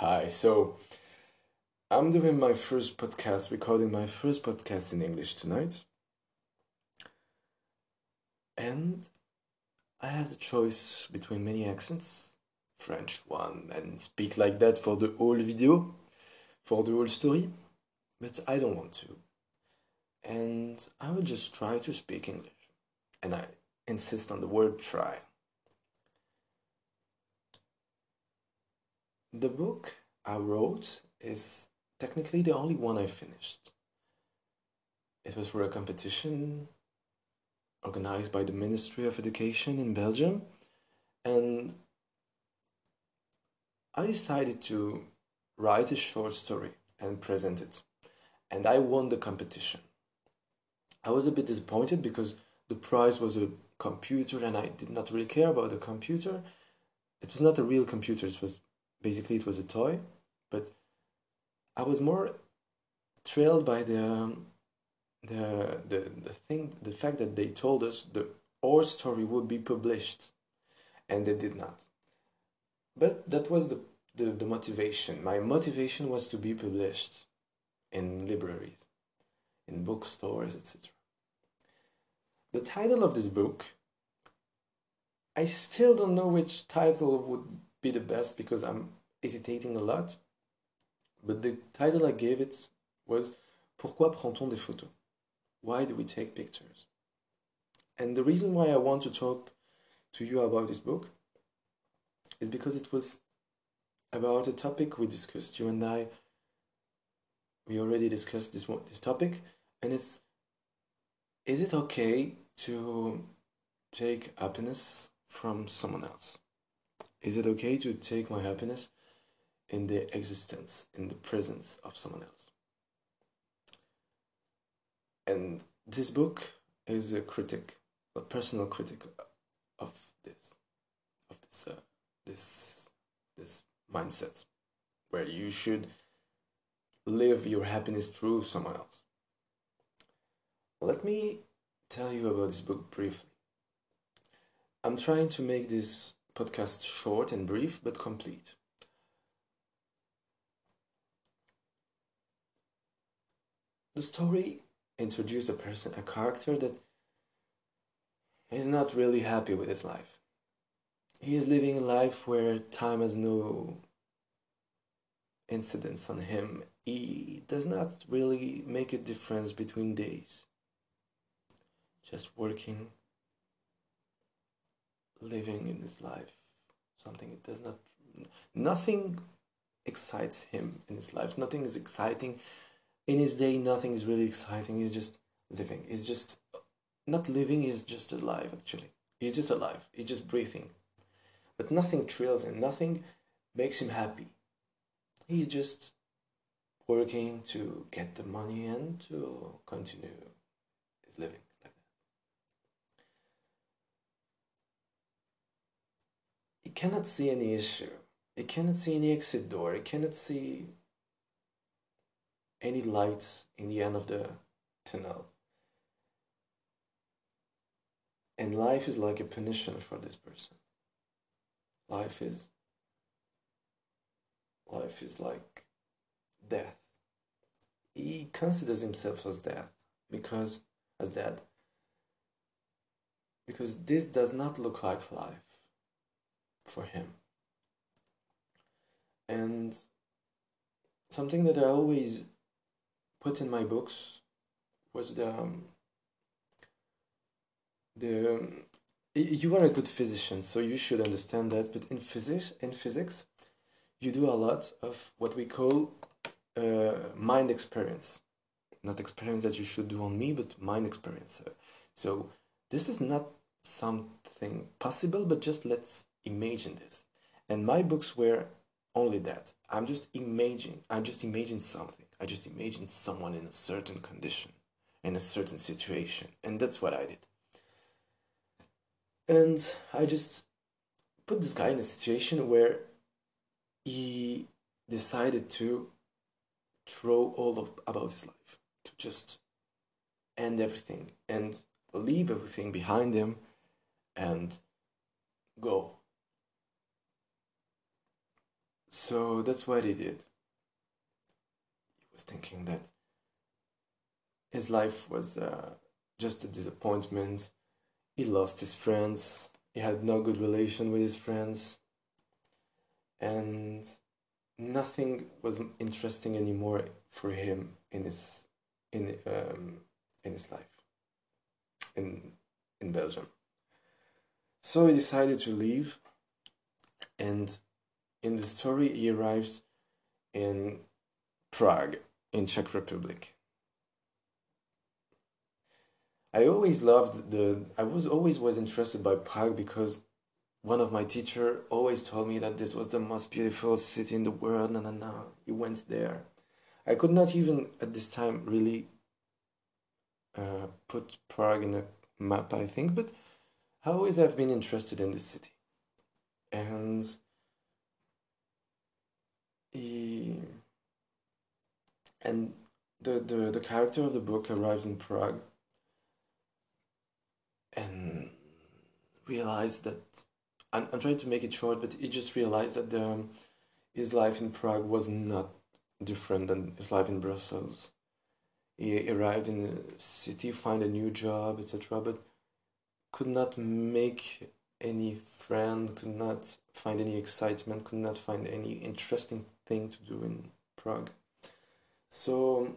Hi, so I'm doing my first podcast, recording my first podcast in English tonight. And I have the choice between many accents French one, and speak like that for the whole video, for the whole story, but I don't want to. And I will just try to speak English. And I insist on the word try. The book I wrote is technically the only one I finished. It was for a competition organized by the Ministry of Education in Belgium, and I decided to write a short story and present it. And I won the competition. I was a bit disappointed because the prize was a computer and I did not really care about the computer. It was not a real computer, it was basically it was a toy, but I was more thrilled by the um, the the the thing the fact that they told us the our story would be published and they did not. But that was the, the the motivation. My motivation was to be published in libraries in bookstores etc the title of this book i still don't know which title would be the best because i'm hesitating a lot but the title i gave it was pourquoi prend-on des photos why do we take pictures? And the reason why I want to talk to you about this book is because it was about a topic we discussed. You and I, we already discussed this this topic, and it's is it okay to take happiness from someone else? Is it okay to take my happiness in the existence, in the presence of someone else? and this book is a critic, a personal critic of this, of this, uh, this, this mindset, where you should live your happiness through someone else. Let me tell you about this book briefly. I'm trying to make this podcast short and brief, but complete. The story introduce a person, a character that is not really happy with his life. He is living a life where time has no incidence on him. He does not really make a difference between days. Just working, living in his life. Something it does not, nothing excites him in his life. Nothing is exciting in his day nothing is really exciting. He's just living. He's just not living he's just alive actually. He's just alive. He's just breathing. But nothing thrills him. Nothing makes him happy. He's just working to get the money and to continue his living he cannot see any issue he cannot see any exit door he cannot see any lights in the end of the tunnel. And life is like a punition for this person. Life is life is like death. He considers himself as death because as dead. Because this does not look like life for him. And something that I always put in my books was the um, the um, you are a good physician, so you should understand that. But in physics, in physics, you do a lot of what we call uh, mind experience, not experience that you should do on me, but mind experience. So this is not something possible, but just let's imagine this. And my books were only that. I'm just imagining. I'm just imagining something. I just imagined someone in a certain condition, in a certain situation, and that's what I did. And I just put this guy in a situation where he decided to throw all of about his life, to just end everything and leave everything behind him and go So that's what he did. He was thinking that his life was uh, just a disappointment. He lost his friends. He had no good relation with his friends. And nothing was interesting anymore for him in his in um, in his life in in Belgium. So he decided to leave, and in the story he arrives in Prague in Czech Republic. I always loved the I was always was interested by Prague because one of my teacher always told me that this was the most beautiful city in the world and na he went there. I could not even at this time really uh, put Prague in a map, I think, but I always have been interested in this city. And he, and the, the, the character of the book arrives in Prague and realized that I'm, I'm trying to make it short, but he just realized that the, his life in Prague was not different than his life in Brussels. He arrived in the city, find a new job, etc., but could not make any friend, could not find any excitement, could not find any interesting thing to do in Prague. So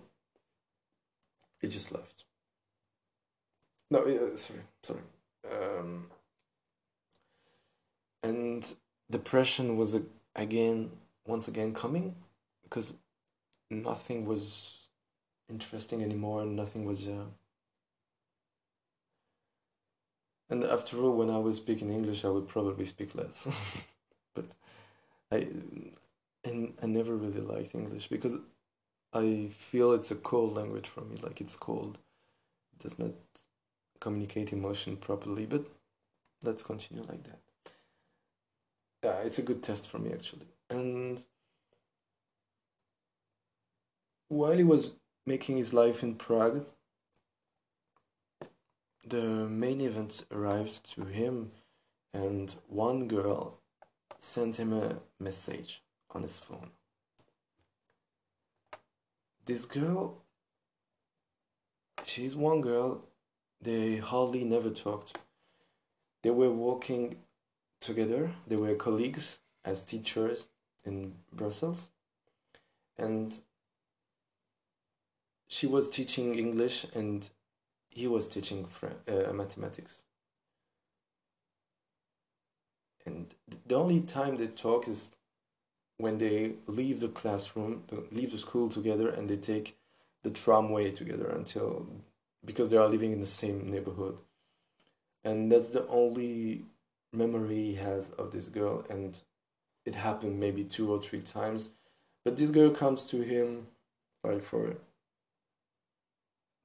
he just left. No, uh, sorry, sorry. Um, and depression was again, once again coming because nothing was interesting anymore, and nothing was. Uh... And after all, when I was speaking English, I would probably speak less. but I, and I never really liked English because I feel it's a cold language for me. Like it's cold, it does not communicate emotion properly. But let's continue like that. Yeah, it's a good test for me actually. And while he was making his life in Prague, the main event arrived to him, and one girl sent him a message on his phone. This girl, she's one girl, they hardly never talked. They were working together, they were colleagues as teachers in Brussels, and she was teaching English and he was teaching uh, mathematics. And the only time they talk is when they leave the classroom, leave the school together, and they take the tramway together until because they are living in the same neighborhood. And that's the only memory he has of this girl, and it happened maybe two or three times. But this girl comes to him like for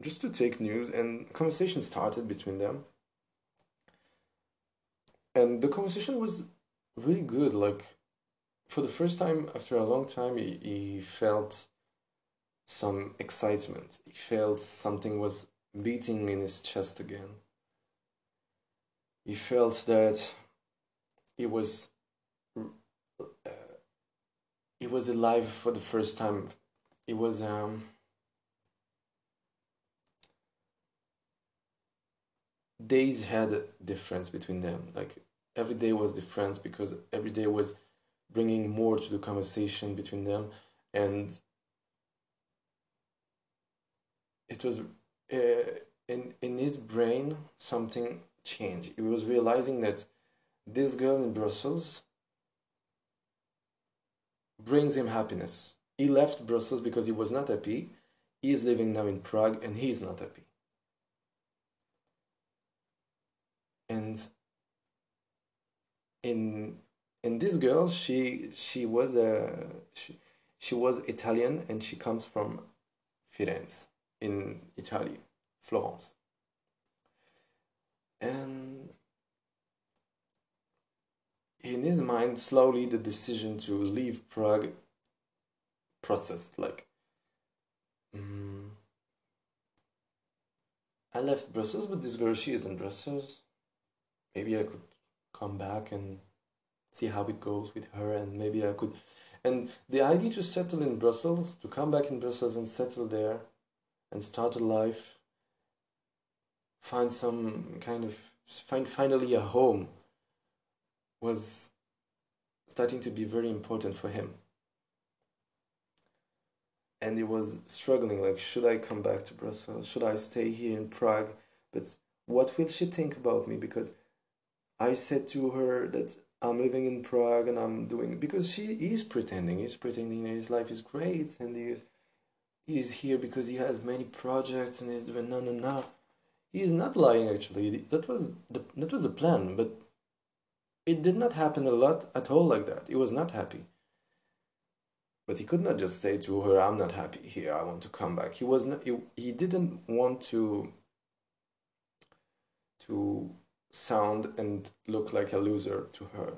just to take news, and conversation started between them. And the conversation was really good. Like, for the first time after a long time, he, he felt some excitement. He felt something was beating in his chest again. He felt that he was uh, he was alive for the first time. He was um days had a difference between them. Like every day was different because every day was bringing more to the conversation between them, and it was uh, in in his brain something changed. He was realizing that this girl in Brussels brings him happiness. He left Brussels because he was not happy. He is living now in Prague and he is not happy. and in in this girl she she was a she, she was Italian and she comes from Firenze in Italy, Florence. And in his mind, slowly the decision to leave Prague processed. Like, mm, I left Brussels, but this girl, she is in Brussels maybe I could come back and see how it goes with her, and maybe I could And the idea to settle in Brussels, to come back in Brussels and settle there and start a life, find some kind of, find finally a home, was starting to be very important for him. And he was struggling like, should I come back to Brussels? Should I stay here in Prague? But what will she think about me? Because I said to her that I'm living in Prague and I'm doing because she is pretending. He's pretending his life is great and he's he's here because he has many projects and he's doing no no no. He is not lying actually. That was the that was the plan, but it did not happen a lot at all like that. He was not happy. But he could not just say to her, "I'm not happy here. I want to come back." He was not. He, he didn't want to to sound and look like a loser to her.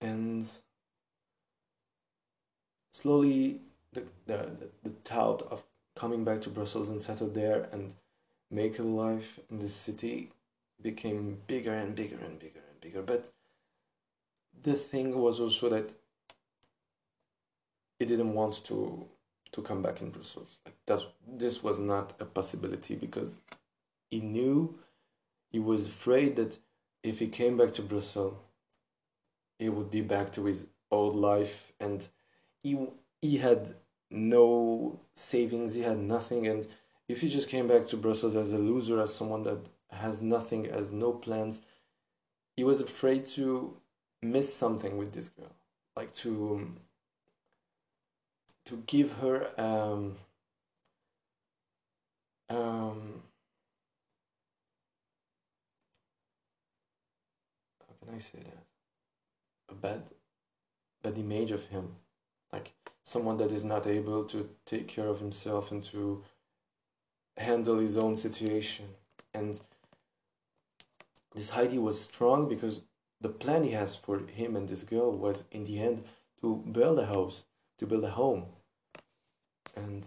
And slowly, the, the, the thought of coming back to Brussels and settle there and make a life in the city became bigger and bigger and bigger and bigger. But the thing was also that he didn't want to to come back in Brussels. Like that's this was not a possibility because he knew he was afraid that if he came back to Brussels, he would be back to his old life, and he he had no savings, he had nothing, and if he just came back to Brussels as a loser, as someone that has nothing, has no plans, he was afraid to miss something with this girl, like to to give her um, um, I say that? A bad, bad image of him, like someone that is not able to take care of himself and to handle his own situation. And this Heidi was strong because the plan he has for him and this girl was in the end to build a house, to build a home. And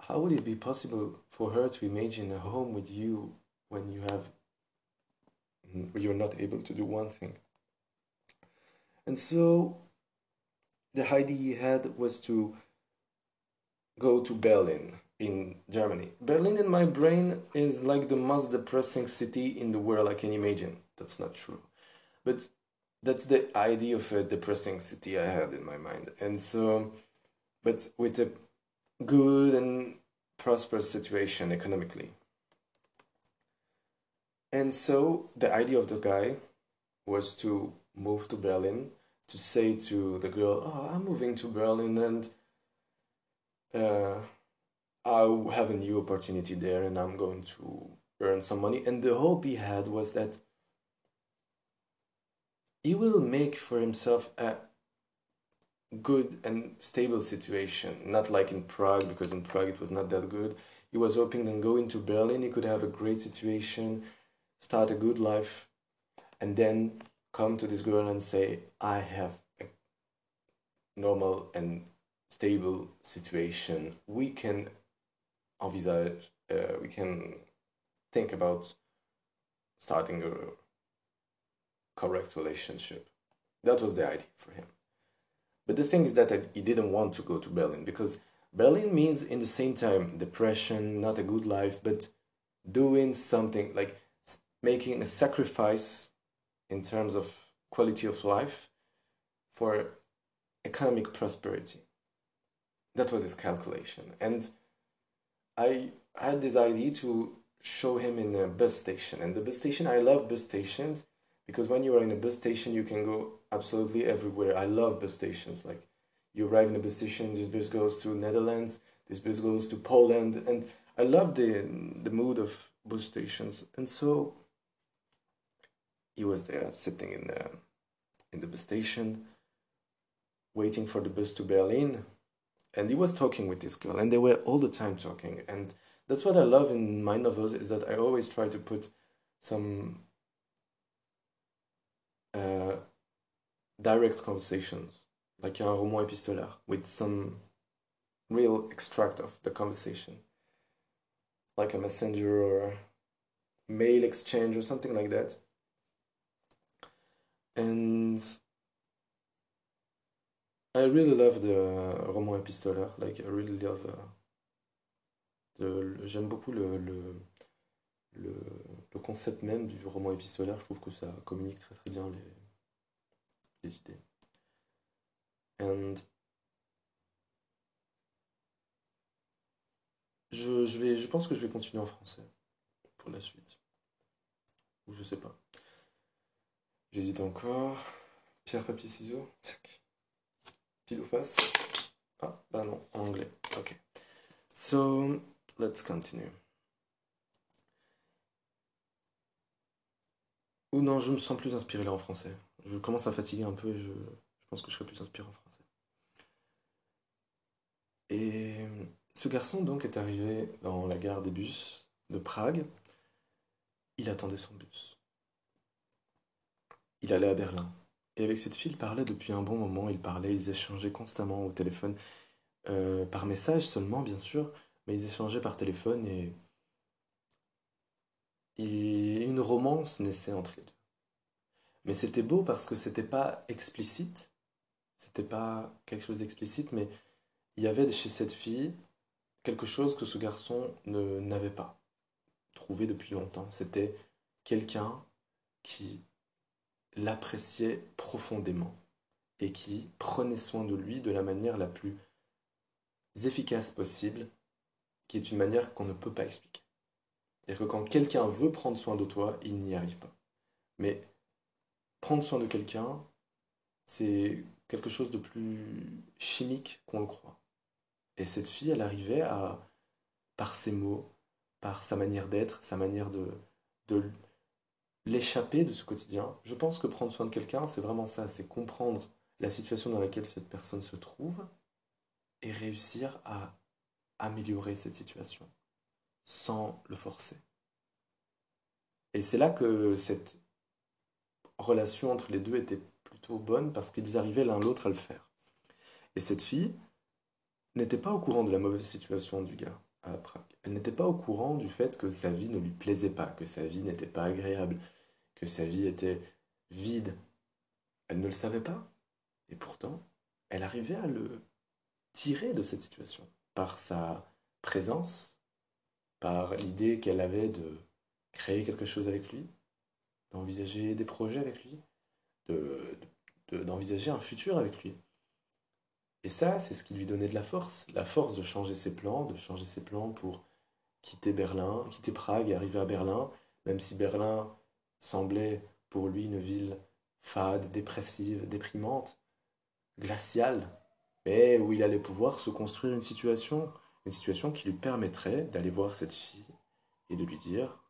how would it be possible for her to imagine a home with you when you have Mm, you're not able to do one thing. And so the idea he had was to go to Berlin in Germany. Berlin in my brain is like the most depressing city in the world I can imagine. That's not true. But that's the idea of a depressing city I had in my mind. And so, but with a good and prosperous situation economically. And so the idea of the guy was to move to Berlin, to say to the girl, "Oh, I'm moving to Berlin, and uh, I'll have a new opportunity there, and I'm going to earn some money." And the hope he had was that he will make for himself a good and stable situation, not like in Prague, because in Prague it was not that good. He was hoping then going to Berlin, he could have a great situation start a good life, and then come to this girl and say, I have a normal and stable situation. We can envisage, uh, we can think about starting a correct relationship. That was the idea for him. But the thing is that he didn't want to go to Berlin because Berlin means in the same time depression, not a good life, but doing something like making a sacrifice in terms of quality of life for economic prosperity. That was his calculation. And I had this idea to show him in a bus station. And the bus station, I love bus stations because when you are in a bus station, you can go absolutely everywhere. I love bus stations. Like you arrive in a bus station, this bus goes to Netherlands, this bus goes to Poland, and I love the the mood of bus stations. And so he was there sitting in the in the bus station waiting for the bus to Berlin. And he was talking with this girl and they were all the time talking. And that's what I love in my novels is that I always try to put some uh, direct conversations like a roman épistolaire with some real extract of the conversation. Like a messenger or mail exchange or something like that and I really love the roman épistolaire. Like, I really love. uh, the- j'aime beaucoup le, le, le, le concept même du roman épistolaire. Je trouve que ça communique très très bien les, les idées. And je, je vais, je pense que je vais continuer en français pour la suite. Ou je sais pas. J'hésite encore. Pierre, papier, ciseaux. Tac. Pile ou face. Ah, bah non, en anglais. Ok. So, let's continue. Ou non, je me sens plus inspiré là en français. Je commence à fatiguer un peu et je, je pense que je serai plus inspiré en français. Et ce garçon donc est arrivé dans la gare des bus de Prague. Il attendait son bus. Il allait à Berlin. Et avec cette fille, il parlait depuis un bon moment. Ils parlaient, ils échangeaient constamment au téléphone. Euh, par message seulement, bien sûr. Mais ils échangeaient par téléphone et, une romance naissait entre les deux. Mais c'était beau parce que c'était pas explicite. C'était pas quelque chose d'explicite, mais il y avait chez cette fille quelque chose que ce garçon ne n'avait pas trouvé depuis longtemps. C'était quelqu'un qui l'appréciait profondément et qui prenait soin de lui de la manière la plus efficace possible, qui est une manière qu'on ne peut pas expliquer. C'est-à-dire que quand quelqu'un veut prendre soin de toi, il n'y arrive pas. Mais prendre soin de quelqu'un, c'est quelque chose de plus chimique qu'on le croit. Et cette fille, elle arrivait à, par ses mots, par sa manière d'être, sa manière de, de l'échapper de ce quotidien. Je pense que prendre soin de quelqu'un, c'est vraiment ça, c'est comprendre la situation dans laquelle cette personne se trouve et réussir à améliorer cette situation sans le forcer. Et c'est là que cette relation entre les deux était plutôt bonne parce qu'ils arrivaient l'un l'autre à le faire. Et cette fille n'était pas au courant de la mauvaise situation du gars à Prague. Elle n'était pas au courant du fait que sa vie ne lui plaisait pas, que sa vie n'était pas agréable, que sa vie était vide. Elle ne le savait pas. Et pourtant, elle arrivait à le tirer de cette situation par sa présence, par l'idée qu'elle avait de créer quelque chose avec lui, d'envisager des projets avec lui, de, de- d'envisager un futur avec lui. Et ça, c'est ce qui lui donnait de la force, la force de changer ses plans, de changer ses plans pour quitter Berlin, quitter Prague et arriver à Berlin, même si Berlin semblait pour lui une ville fade, dépressive, déprimante, glaciale, mais où il allait pouvoir se construire une situation, une situation qui lui permettrait d'aller voir cette fille et de lui dire,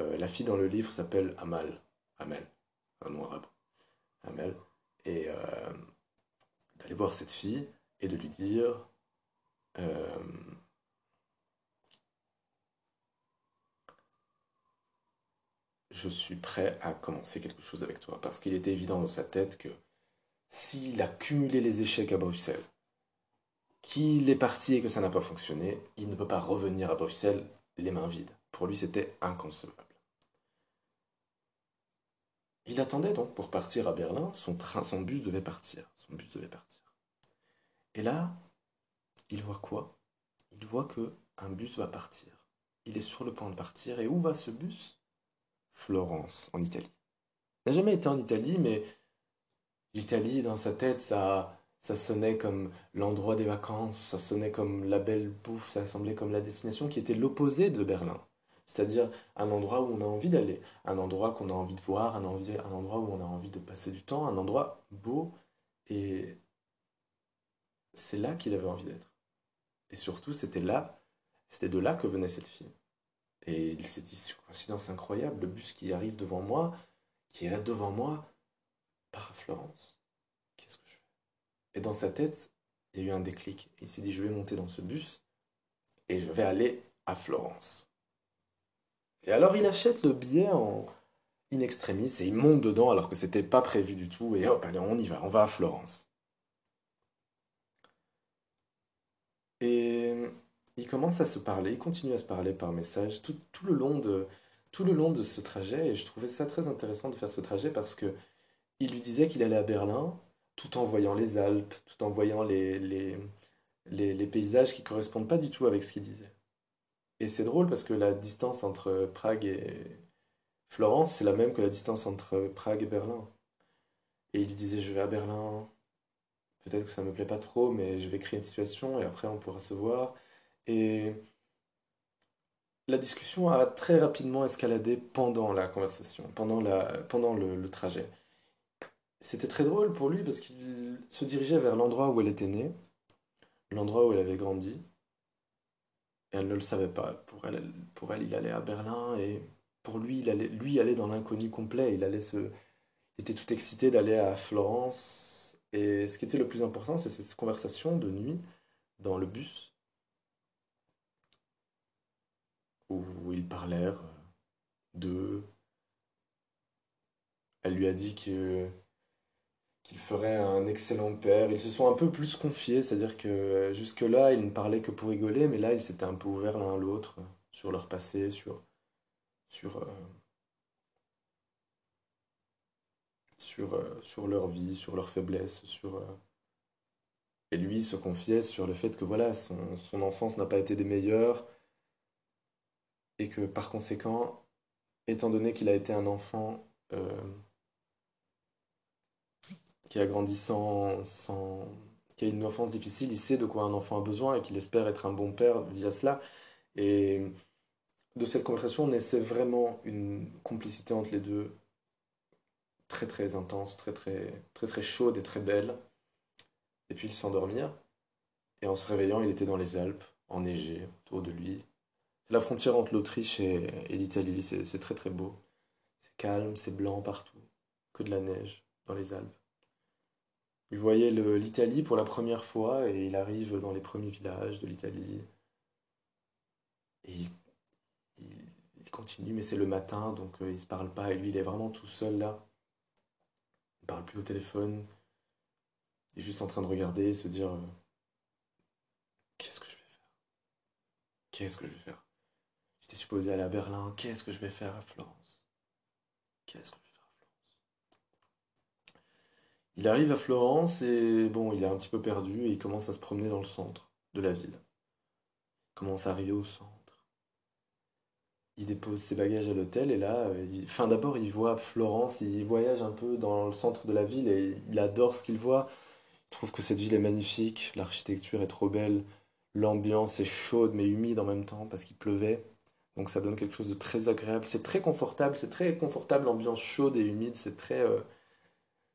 euh, la fille dans le livre s'appelle Amal, Amel, un nom arabe, Amel, et euh, d'aller voir cette fille et de lui dire, euh, je suis prêt à commencer quelque chose avec toi, parce qu'il était évident dans sa tête que s'il a cumulé les échecs à Bruxelles, qu'il est parti et que ça n'a pas fonctionné, il ne peut pas revenir à Bruxelles les mains vides. Pour lui, c'était inconcevable. Il attendait donc pour partir à Berlin, son train, son bus devait partir, son bus devait partir. Et là, il voit quoi? Il voit que un bus va partir. Il est sur le point de partir et où va ce bus? Florence, en Italie. N'a jamais été en Italie, mais l'Italie, dans sa tête, ça, ça sonnait comme l'endroit des vacances, ça sonnait comme la belle bouffe, ça semblait comme la destination qui était l'opposé de Berlin. C'est-à-dire un endroit où on a envie d'aller, un endroit qu'on a envie de voir, un, envie- un endroit où on a envie de passer du temps, un endroit beau. Et c'est là qu'il avait envie d'être. Et surtout, c'était là, c'était de là que venait cette fille. Et il s'est dit, c'est une coïncidence incroyable, le bus qui arrive devant moi, qui est là devant moi, part à Florence. Qu'est-ce que je fais? Et dans sa tête, il y a eu un déclic. Il s'est dit, je vais monter dans ce bus et je vais aller à Florence. Et alors il achète le billet en in extremis et il monte dedans alors que c'était pas prévu du tout. Et hop, allez, on y va, on va à Florence. Et ils commencent à se parler, ils continuent à se parler par message tout, tout le long de, tout le long de ce trajet. Et je trouvais ça très intéressant de faire ce trajet parce que il lui disait qu'il allait à Berlin tout en voyant les Alpes, tout en voyant les, les, les, paysages qui correspondent pas du tout avec ce qu'il disait. Et c'est drôle parce que la distance entre Prague et Florence, c'est la même que la distance entre Prague et Berlin. Et il disait, je vais à Berlin, peut-être que ça me plaît pas trop, mais je vais créer une situation et après on pourra se voir. Et la discussion a très rapidement escaladé pendant la conversation, pendant, la, pendant le, trajet. C'était très drôle pour lui parce qu'il se dirigeait vers l'endroit où elle était née, l'endroit où elle avait grandi. Et elle ne le savait pas. Pour elle, elle- pour elle, il allait à Berlin et pour lui, il allait, lui allait dans l'inconnu complet. Il allait se, il était tout excité d'aller à Florence. Et ce qui était le plus important, c'est cette conversation de nuit dans le bus où ils parlèrent de. Elle lui a dit qu'il ferait un excellent père. Ils se sont un peu plus confiés, c'est-à-dire que jusque-là, ils ne parlaient que pour rigoler, mais là, ils s'étaient un peu ouverts l'un à l'autre sur leur passé, sur, sur, euh, sur, euh, sur leur vie, sur leurs faiblesses, sur... euh, Et lui se confiait sur le fait que voilà, son, son enfance n'a pas été des meilleures, et que par conséquent, étant donné qu'il a été un enfant euh, qui a grandi sans, sans, qui a une enfance difficile, il sait de quoi un enfant a besoin et qu'il espère être un bon père via cela. Et de cette conversation naissait vraiment une complicité entre les deux très très intense, très très très très chaude et très belle. Et puis ils s'endormirent et en se réveillant, il était dans les Alpes, enneigé autour de lui. La frontière entre l'Autriche et, l'Italie, c'est très très beau. C'est calme, c'est blanc partout, que de la neige dans les Alpes. Il voyait l'Italie pour la première fois et il arrive dans les premiers villages de l'Italie. Et il, continue, mais c'est le matin, donc euh, il se parle pas. Et lui, il est vraiment tout seul là. Il parle plus au téléphone. Il est juste en train de regarder et se dire euh, qu'est-ce que je vais faire? Qu'est-ce que je vais faire? J'étais supposé aller à Berlin. Qu'est-ce que je vais faire à Florence? Qu'est-ce que je vais faire à Florence? Il arrive à Florence et bon, il est un petit peu perdu et il commence à se promener dans le centre de la ville. Il commence à arriver au centre. Il dépose ses bagages à l'hôtel et là, il- d'abord il voit Florence, il voyage un peu dans le centre de la ville et il adore ce qu'il voit. Il trouve que cette ville est magnifique, l'architecture est trop belle, l'ambiance est chaude mais humide en même temps parce qu'il pleuvait. Donc ça donne quelque chose de très agréable. C'est très confortable, c'est très confortable, l'ambiance chaude et humide, c'est très, euh,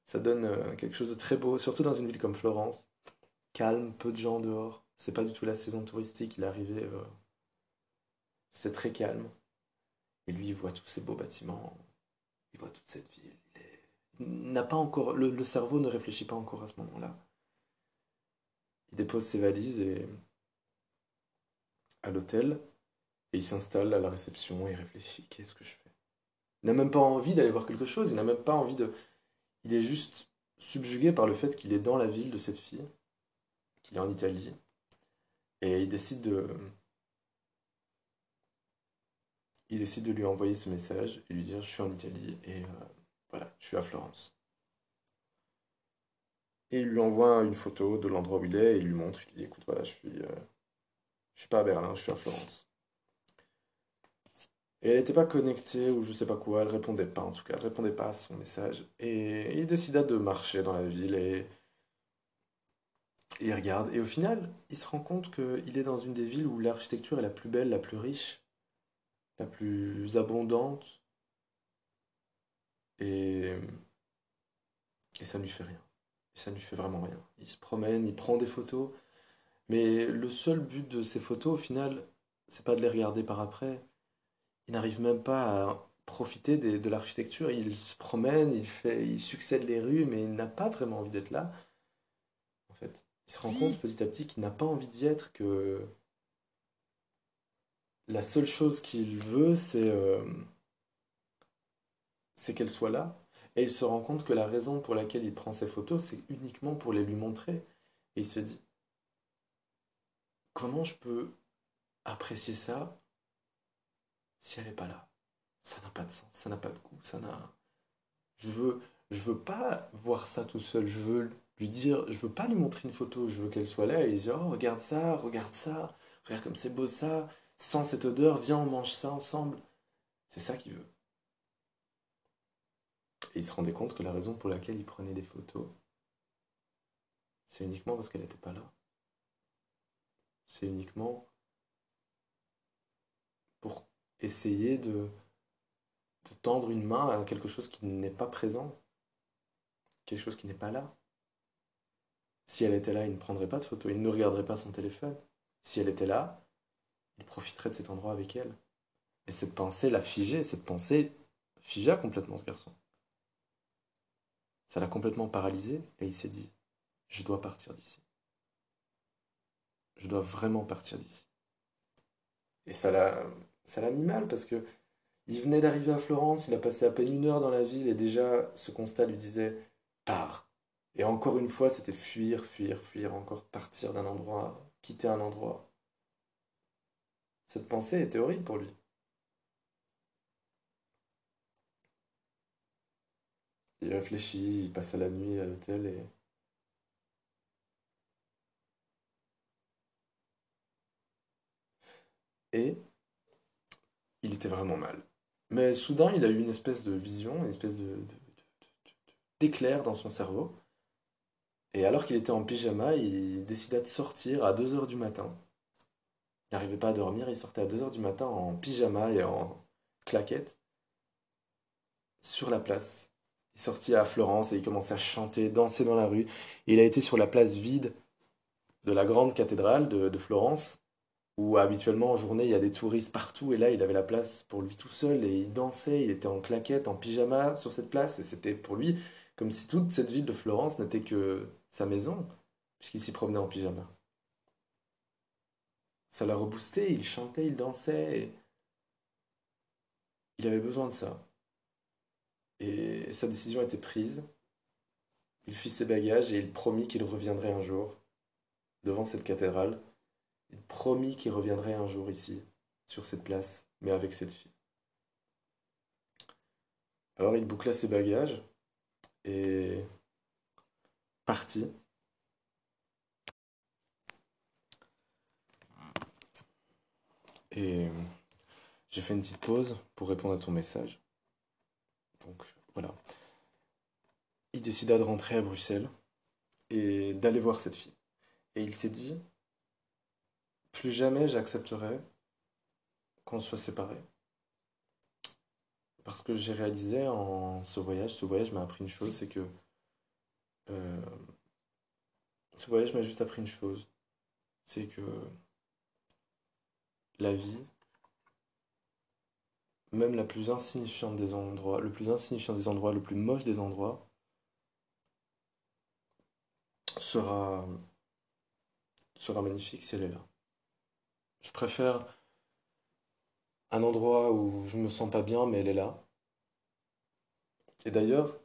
ça donne euh, quelque chose de très beau, surtout dans une ville comme Florence. Calme, peu de gens dehors. C'est pas du tout la saison touristique, il est arrivé, euh, c'est très calme. Et lui, il voit tous ces beaux bâtiments, il voit toute cette ville. Pas encore, le cerveau ne réfléchit pas encore à ce moment-là. Il dépose ses valises et, à l'hôtel et il s'installe à la réception et il réfléchit, qu'est-ce que je fais? Il n'a même pas envie d'aller voir quelque chose, il n'a même pas envie de... Il est juste subjugué par le fait qu'il est dans la ville de cette fille, qu'il est en Italie, et il décide de, il décide de lui envoyer ce message et lui dire je suis en Italie et euh, voilà, je suis à Florence. Et il lui envoie une photo de l'endroit où il est et il lui montre, il lui dit écoute voilà, je suis, euh, je suis pas à Berlin, je suis à Florence. Et elle n'était pas connectée ou je sais pas quoi, elle répondait pas en tout cas, elle répondait pas à son message. Et il décida de marcher dans la ville et, il regarde. Et au final, il se rend compte qu'il est dans une des villes où l'architecture est la plus belle, la plus riche, la plus abondante. Et, ça ne lui fait rien. Ça ne lui fait vraiment rien. Il se promène, il prend des photos. Mais le seul but de ces photos, au final, c'est pas de les regarder par après. Il n'arrive même pas à profiter des- de l'architecture. Il se promène, il fait, il succède les rues, mais il n'a pas vraiment envie d'être là. En fait, il se rend compte petit à petit qu'il n'a pas envie d'y être, que la seule chose qu'il veut, c'est euh, c'est qu'elle soit là. Et il se rend compte que la raison pour laquelle il prend ces photos, c'est uniquement pour les lui montrer. Et il se dit, comment je peux apprécier ça si elle n'est pas là? Ça n'a pas de sens, ça n'a pas de goût, ça n'a... Je veux, je veux pas voir ça tout seul, je veux lui dire, je veux pas lui montrer une photo, je veux qu'elle soit là et lui dire, oh, regarde ça, regarde ça, regarde comme c'est beau ça, sans cette odeur, viens, on mange ça ensemble. C'est ça qu'il veut. Et il se rendait compte que la raison pour laquelle il prenait des photos, c'est uniquement parce qu'elle n'était pas là. C'est uniquement pour essayer de, tendre une main à quelque chose qui n'est pas présent, quelque chose qui n'est pas là. Si elle était là, il ne prendrait pas de photos, il ne regarderait pas son téléphone. Si elle était là, il profiterait de cet endroit avec elle. Et cette pensée l'a figé, cette pensée figea complètement ce garçon. Ça l'a complètement paralysé et il s'est dit, je dois partir d'ici. Je dois vraiment partir d'ici. Et ça l'a, ça l'a mis mal parce que il venait d'arriver à Florence, il a passé à peine une heure dans la ville et déjà ce constat lui disait pars. Et encore une fois, c'était fuir, fuir, fuir, encore partir d'un endroit, quitter un endroit. Cette pensée était horrible pour lui. Il réfléchit, il passe la nuit à l'hôtel et... Et il était vraiment mal. Mais soudain, il a eu une espèce de vision, une espèce de, d'éclair dans son cerveau. Et alors qu'il était en pyjama, il décida de sortir à 2 heures du matin. Il n'arrivait pas à dormir, il sortait à 2 heures du matin en pyjama et en claquette sur la place. Il sortit à Florence et il commençait à chanter, danser dans la rue. il a été sur la place vide de la grande cathédrale de Florence où habituellement en journée il y a des touristes partout et là il avait la place pour lui tout seul et il dansait, il était en claquette, en pyjama sur cette place et c'était pour lui comme si toute cette ville de Florence n'était que sa maison puisqu'il s'y promenait en pyjama. Ça l'a reboosté, il chantait, il dansait. Et... Il avait besoin de ça. Et sa décision était prise. Il fit ses bagages et il promit qu'il reviendrait un jour devant cette cathédrale il promit qu'il reviendrait un jour ici, sur cette place, mais avec cette fille. Alors il boucla ses bagages et partit. Et j'ai fait une petite pause pour répondre à ton message. Donc voilà. Il décida de rentrer à Bruxelles et d'aller voir cette fille. Et il s'est dit, plus jamais j'accepterai qu'on soit séparés. Parce que j'ai réalisé en ce voyage, ce voyage m'a appris une chose, c'est que euh, ce voyage m'a juste appris une chose, c'est que la vie, même la plus insignifiante des endroits, le plus insignifiant des endroits, le plus moche des endroits, sera, sera magnifique si elle est là. Je préfère un endroit où je me sens pas bien, mais elle est là. Et d'ailleurs,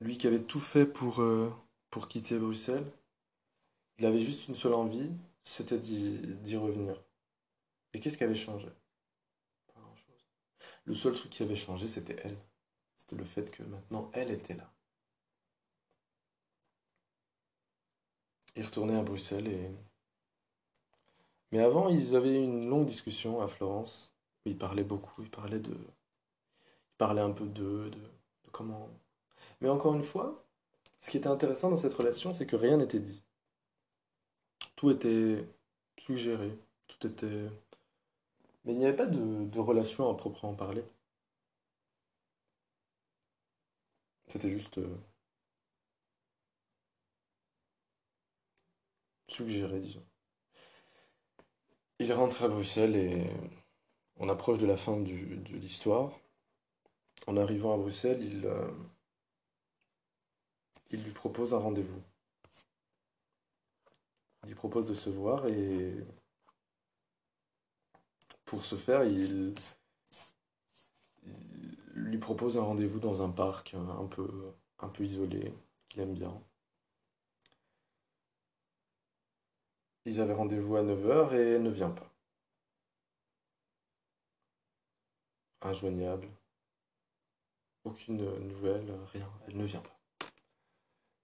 lui qui avait tout fait pour, euh, quitter Bruxelles, il avait juste une seule envie, c'était d'y revenir. Et qu'est-ce qui avait changé? Pas grand-chose. Le seul truc qui avait changé, c'était elle. C'était le fait que maintenant, elle était là. Il retournait à Bruxelles et mais avant, ils avaient une longue discussion à Florence, où ils parlaient beaucoup, ils parlaient de... Ils parlaient un peu d'eux, de, de comment... Mais encore une fois, ce qui était intéressant dans cette relation, c'est que rien n'était dit. Tout était suggéré, tout était... Mais il n'y avait pas de, relation à proprement parler. C'était juste... euh, suggéré, disons. Il rentre à Bruxelles et on approche de la fin de l'histoire. En arrivant à Bruxelles, il, euh, il lui propose un rendez-vous. Il lui propose de se voir et pour ce faire, il, lui propose un rendez-vous dans un parc un peu isolé, qu'il aime bien. Ils avaient rendez-vous à neuf heures et elle ne vient pas. Injoignable. Aucune nouvelle, rien. Elle ne vient pas.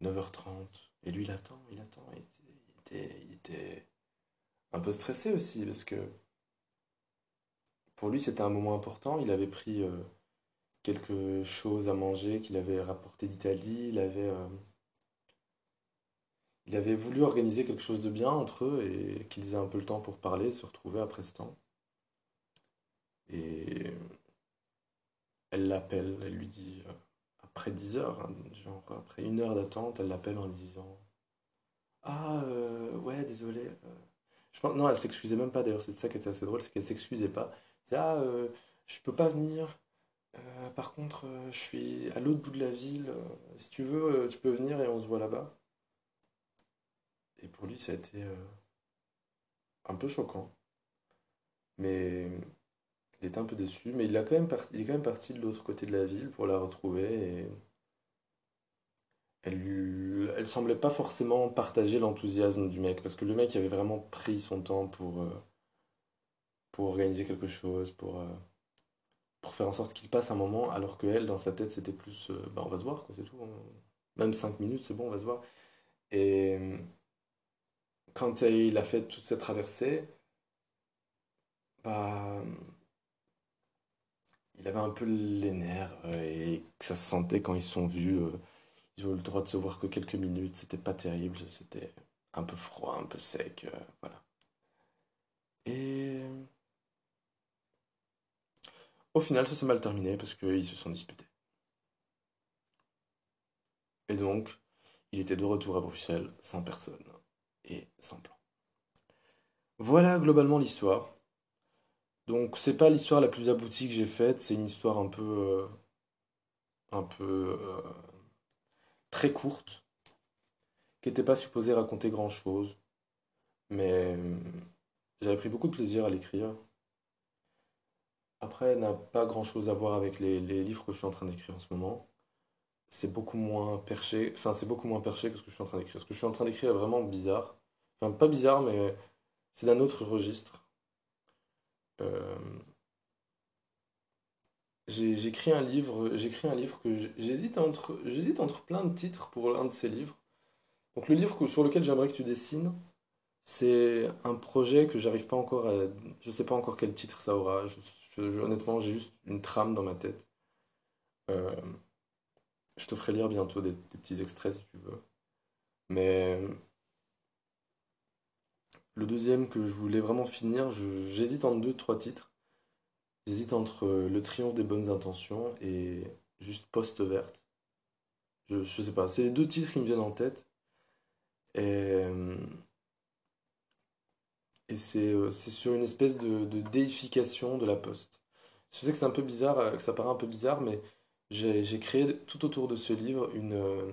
9h30. Et lui, il attend, il attend. Il était, il était un peu stressé aussi, parce que pour lui, c'était un moment important. Il avait pris euh, quelque chose à manger qu'il avait rapporté d'Italie. Il avait, euh, il avait voulu organiser quelque chose de bien entre eux et qu'ils aient un peu le temps pour parler, se retrouver après ce temps. Et elle l'appelle, elle lui dit, euh, après 10 heures, hein, genre après une heure d'attente, elle l'appelle en lui disant Ah, euh, ouais, désolé. euh. Je pense, non, elle s'excusait même pas d'ailleurs, c'est ça qui était assez drôle, c'est qu'elle s'excusait pas. C'est Ah, euh, je peux pas venir. Par contre, je suis à l'autre bout de la ville. si tu veux, tu peux venir et on se voit là-bas. Pour lui, ça a été euh, un peu choquant. Mais il était un peu déçu. Mais il a quand même par- il est quand même parti de l'autre côté de la ville pour la retrouver. Et elle, lui- semblait pas forcément partager l'enthousiasme du mec. Parce que le mec avait vraiment pris son temps pour, euh, pour organiser quelque chose, pour, euh, pour faire en sorte qu'il passe un moment. Alors que elle, dans sa tête, c'était plus bah, on va se voir, quoi, c'est tout. Même cinq minutes, c'est bon, on va se voir. Quand il a fait toute cette traversée, bah, il avait un peu les nerfs euh, et que ça se sentait quand ils sont vus. euh, ils ont eu le droit de se voir que quelques minutes, c'était pas terrible, c'était un peu froid, un peu sec, euh, voilà. Et au final, ça s'est mal terminé parce qu'ils se sont disputés. Et donc, il était de retour à Bruxelles sans personne et sans plan. Voilà globalement l'histoire. Donc, c'est pas l'histoire la plus aboutie que j'ai faite, c'est une histoire un peu, euh, un peu euh, très courte, qui n'était pas supposée raconter grand-chose, mais euh, j'avais pris beaucoup de plaisir à l'écrire. Après, elle n'a pas grand-chose à voir avec les livres que je suis en train d'écrire en ce moment. C'est beaucoup moins perché, enfin, c'est beaucoup moins perché que ce que je suis en train d'écrire. Ce que je suis en train d'écrire est vraiment bizarre. Enfin, pas bizarre, mais c'est d'un autre registre. Euh, j'écris un livre, j'écris un livre que j'hésite entre, j'hésite entre plein de titres pour l'un de ces livres. Donc le livre sur lequel j'aimerais que tu dessines, c'est un projet que j'arrive pas encore à, je sais pas encore quel titre ça aura. Honnêtement, j'ai juste une trame dans ma tête. Euh, je te ferai lire bientôt des, petits extraits si tu veux. Mais le deuxième que je voulais vraiment finir, j'hésite entre deux, trois titres. J'hésite entre euh, Le triomphe des bonnes intentions et juste Poste verte. Je, sais pas, c'est les deux titres qui me viennent en tête. Et, euh, et c'est euh, c'est sur une espèce de, de déification de la Poste. Je sais que c'est un peu bizarre, que ça paraît un peu bizarre, mais j'ai créé tout autour de ce livre une, euh,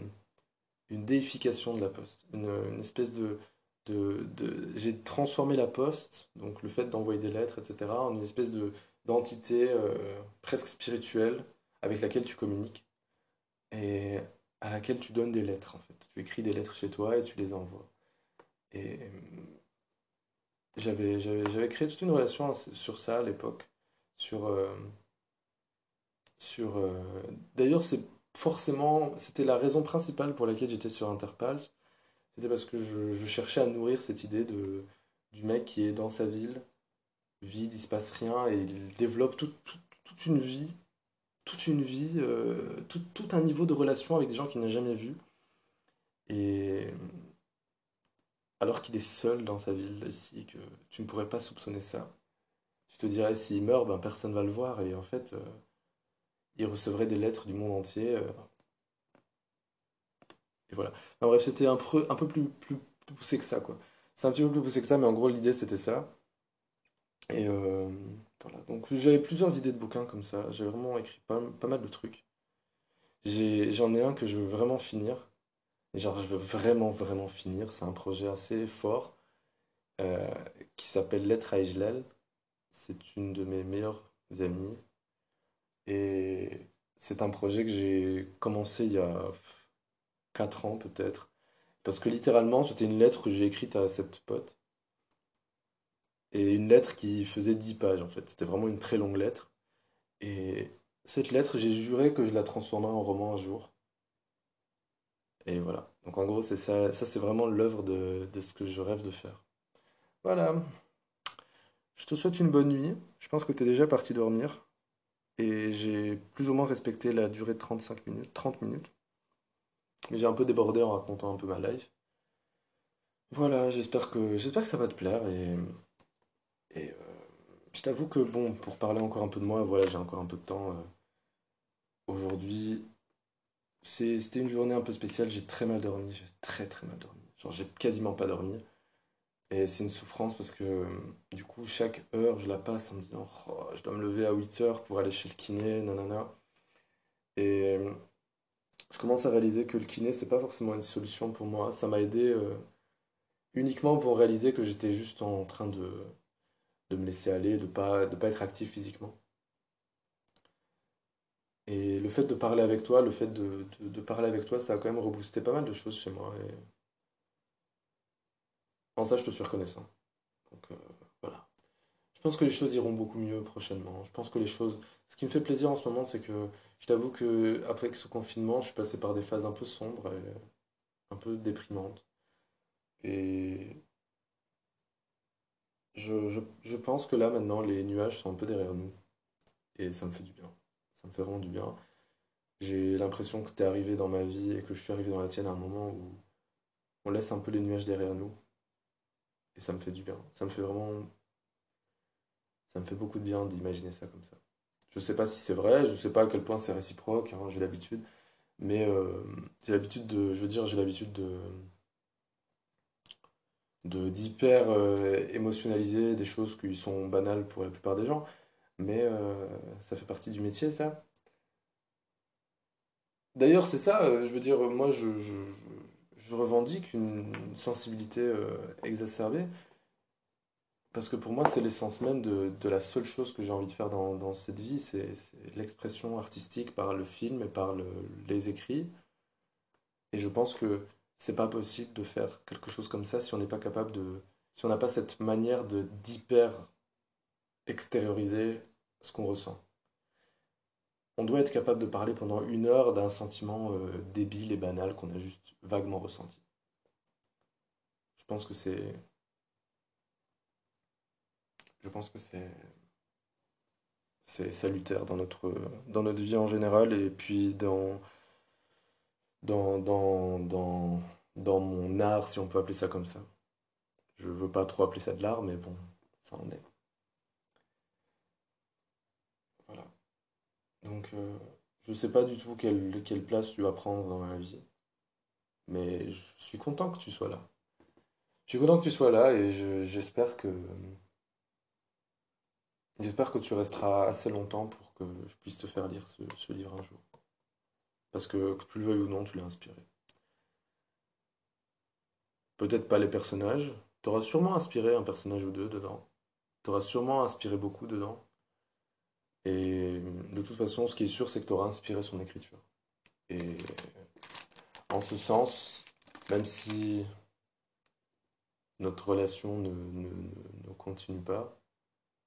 une déification de la Poste. Une, une espèce de, de, de- J'ai transformé la Poste, donc le fait d'envoyer des lettres, etc., en une espèce de d'entité euh, presque spirituelle avec laquelle tu communiques et à laquelle tu donnes des lettres, en fait. Tu écris des lettres chez toi et tu les envoies. Et euh, j'avais, créé toute une relation sur ça à l'époque. Sur, sur, euh, D'ailleurs, c'est forcément, c'était la raison principale pour laquelle j'étais sur Interpals. C'était parce que je, cherchais à nourrir cette idée de, du mec qui est dans sa ville, vide, il se passe rien, et il développe tout- tout- toute une vie, toute une vie, euh, tout, tout un niveau de relation avec des gens qu'il n'a jamais vus. Et alors qu'il est seul dans sa ville ici, que tu ne pourrais pas soupçonner ça. Tu te dirais, s'il meurt, ben, personne va le voir, et en fait, euh, il recevrait des lettres du monde entier. euh, et voilà. Bref, c'était un peu, un peu plus, plus, poussé que ça, quoi. C'est un petit peu plus poussé que ça, mais en gros, l'idée, c'était ça. Et euh, voilà. Donc, j'avais plusieurs idées de bouquins comme ça. J'ai vraiment écrit pas, pas mal de trucs. J'en ai un que je veux vraiment finir. Genre, je veux vraiment, vraiment finir. C'est un projet assez fort euh, qui s'appelle Lettre à Ejlal. C'est une de mes meilleures amies. Et c'est un projet que j'ai commencé il y a 4 ans peut-être. Parce que littéralement, c'était une lettre que j'ai écrite à cette pote. Et une lettre qui faisait 10 pages en fait. C'était vraiment une très longue lettre. Et cette lettre, j'ai juré que je la transformerais en roman un jour. Et voilà. Donc en gros, c'est ça, c'est vraiment l'œuvre de, de ce que je rêve de faire. Voilà. Je te souhaite une bonne nuit. Je pense que tu es déjà parti dormir. Et j'ai plus ou moins respecté la durée de 35 minutes, 30 minutes. Mais j'ai un peu débordé en racontant un peu ma life. Voilà, j'espère que j'espère que ça va te plaire et, et euh, je t'avoue que bon, pour parler encore un peu de moi, voilà, j'ai encore un peu de temps. euh, aujourd'hui, c'était une journée un peu spéciale, j'ai très mal dormi, j'ai très très mal dormi. Genre j'ai quasiment pas dormi. Et c'est une souffrance parce que euh, du coup, chaque heure, je la passe en me disant, Oh, je dois me lever à 8 heures pour aller chez le kiné, nanana. Et euh, je commence à réaliser que le kiné, c'est pas forcément une solution pour moi. Ça m'a aidé euh, uniquement pour réaliser que j'étais juste en train de, de me laisser aller, de pas, de pas être actif physiquement. Et le fait de parler avec toi, le fait de, de, parler avec toi, ça a quand même reboosté pas mal de choses chez moi. En ça, je te suis reconnaissant. Donc euh, voilà. Je pense que les choses iront beaucoup mieux prochainement. Je pense que les choses... Ce qui me fait plaisir en ce moment, c'est que je t'avoue que après ce confinement, je suis passé par des phases un peu sombres et un peu déprimantes. Et je, je, je pense que là, maintenant, les nuages sont un peu derrière nous. Et ça me fait du bien. Ça me fait vraiment du bien. J'ai l'impression que tu es arrivé dans ma vie et que je suis arrivé dans la tienne à un moment où on laisse un peu les nuages derrière nous. Et ça me fait du bien. Ça me fait vraiment... Ça me fait beaucoup de bien d'imaginer ça comme ça. Je sais pas si c'est vrai, je sais pas à quel point c'est réciproque, hein, j'ai l'habitude. Mais euh, j'ai l'habitude de... Je veux dire, j'ai l'habitude de... de d'hyper euh, émotionnaliser des choses qui sont banales pour la plupart des gens. Mais euh, ça fait partie du métier, ça. D'ailleurs, c'est ça, je veux dire, moi, je, je revendique une sensibilité euh, exacerbée, parce que pour moi, c'est l'essence même de, la seule chose que j'ai envie de faire dans, dans cette vie, c'est l'expression artistique par le film et par le- les écrits. Et je pense que c'est pas possible de faire quelque chose comme ça si on n'est pas capable de, si on n'a pas cette manière d'hyper extérioriser ce qu'on ressent. On doit être capable de parler pendant une heure d'un sentiment euh, débile et banal qu'on a juste vaguement ressenti. Je pense que c'est, je pense que c'est, c'est salutaire dans notre, dans notre vie en général et puis dans, dans, dans, dans, dans mon art, si on peut appeler ça comme ça. Je veux pas trop appeler ça de l'art, mais bon, ça en est. Voilà. Donc, euh, je sais pas du tout quelle, place tu vas prendre dans ma vie, mais je suis content que tu sois là. Je suis content que tu sois là et je- j'espère que, j'espère que tu resteras assez longtemps pour que je puisse te faire lire ce, ce livre un jour. Parce que, que tu le veuilles ou non, tu l'as inspiré. Peut-être pas les personnages, t'auras sûrement inspiré un personnage ou deux dedans. T'auras sûrement inspiré beaucoup dedans. Et de toute façon, ce qui est sûr, c'est que t'auras inspiré son écriture. Et en ce sens, même si notre relation ne, ne- ne continue pas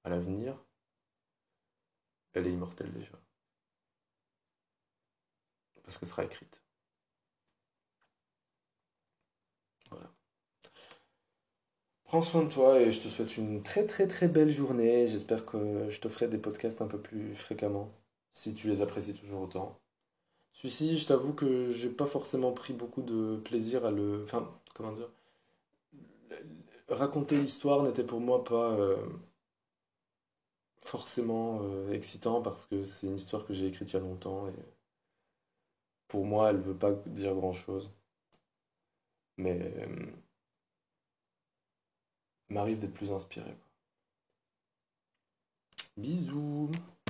à l'avenir, elle est immortelle déjà, parce qu'elle sera écrite. Voilà. Prends soin de toi et je te souhaite une très très très belle journée. J'espère que je te ferai des podcasts un peu plus fréquemment, si tu les apprécies toujours autant. Celui-ci, je t'avoue que j'ai pas forcément pris beaucoup de plaisir à le... Enfin, comment dire? Raconter l'histoire n'était pour moi pas euh, forcément euh, excitant parce que c'est une histoire que j'ai écrite il y a longtemps et pour moi, elle veut pas dire grand-chose. Mais euh, m'arrive d'être plus inspiré. Bisous!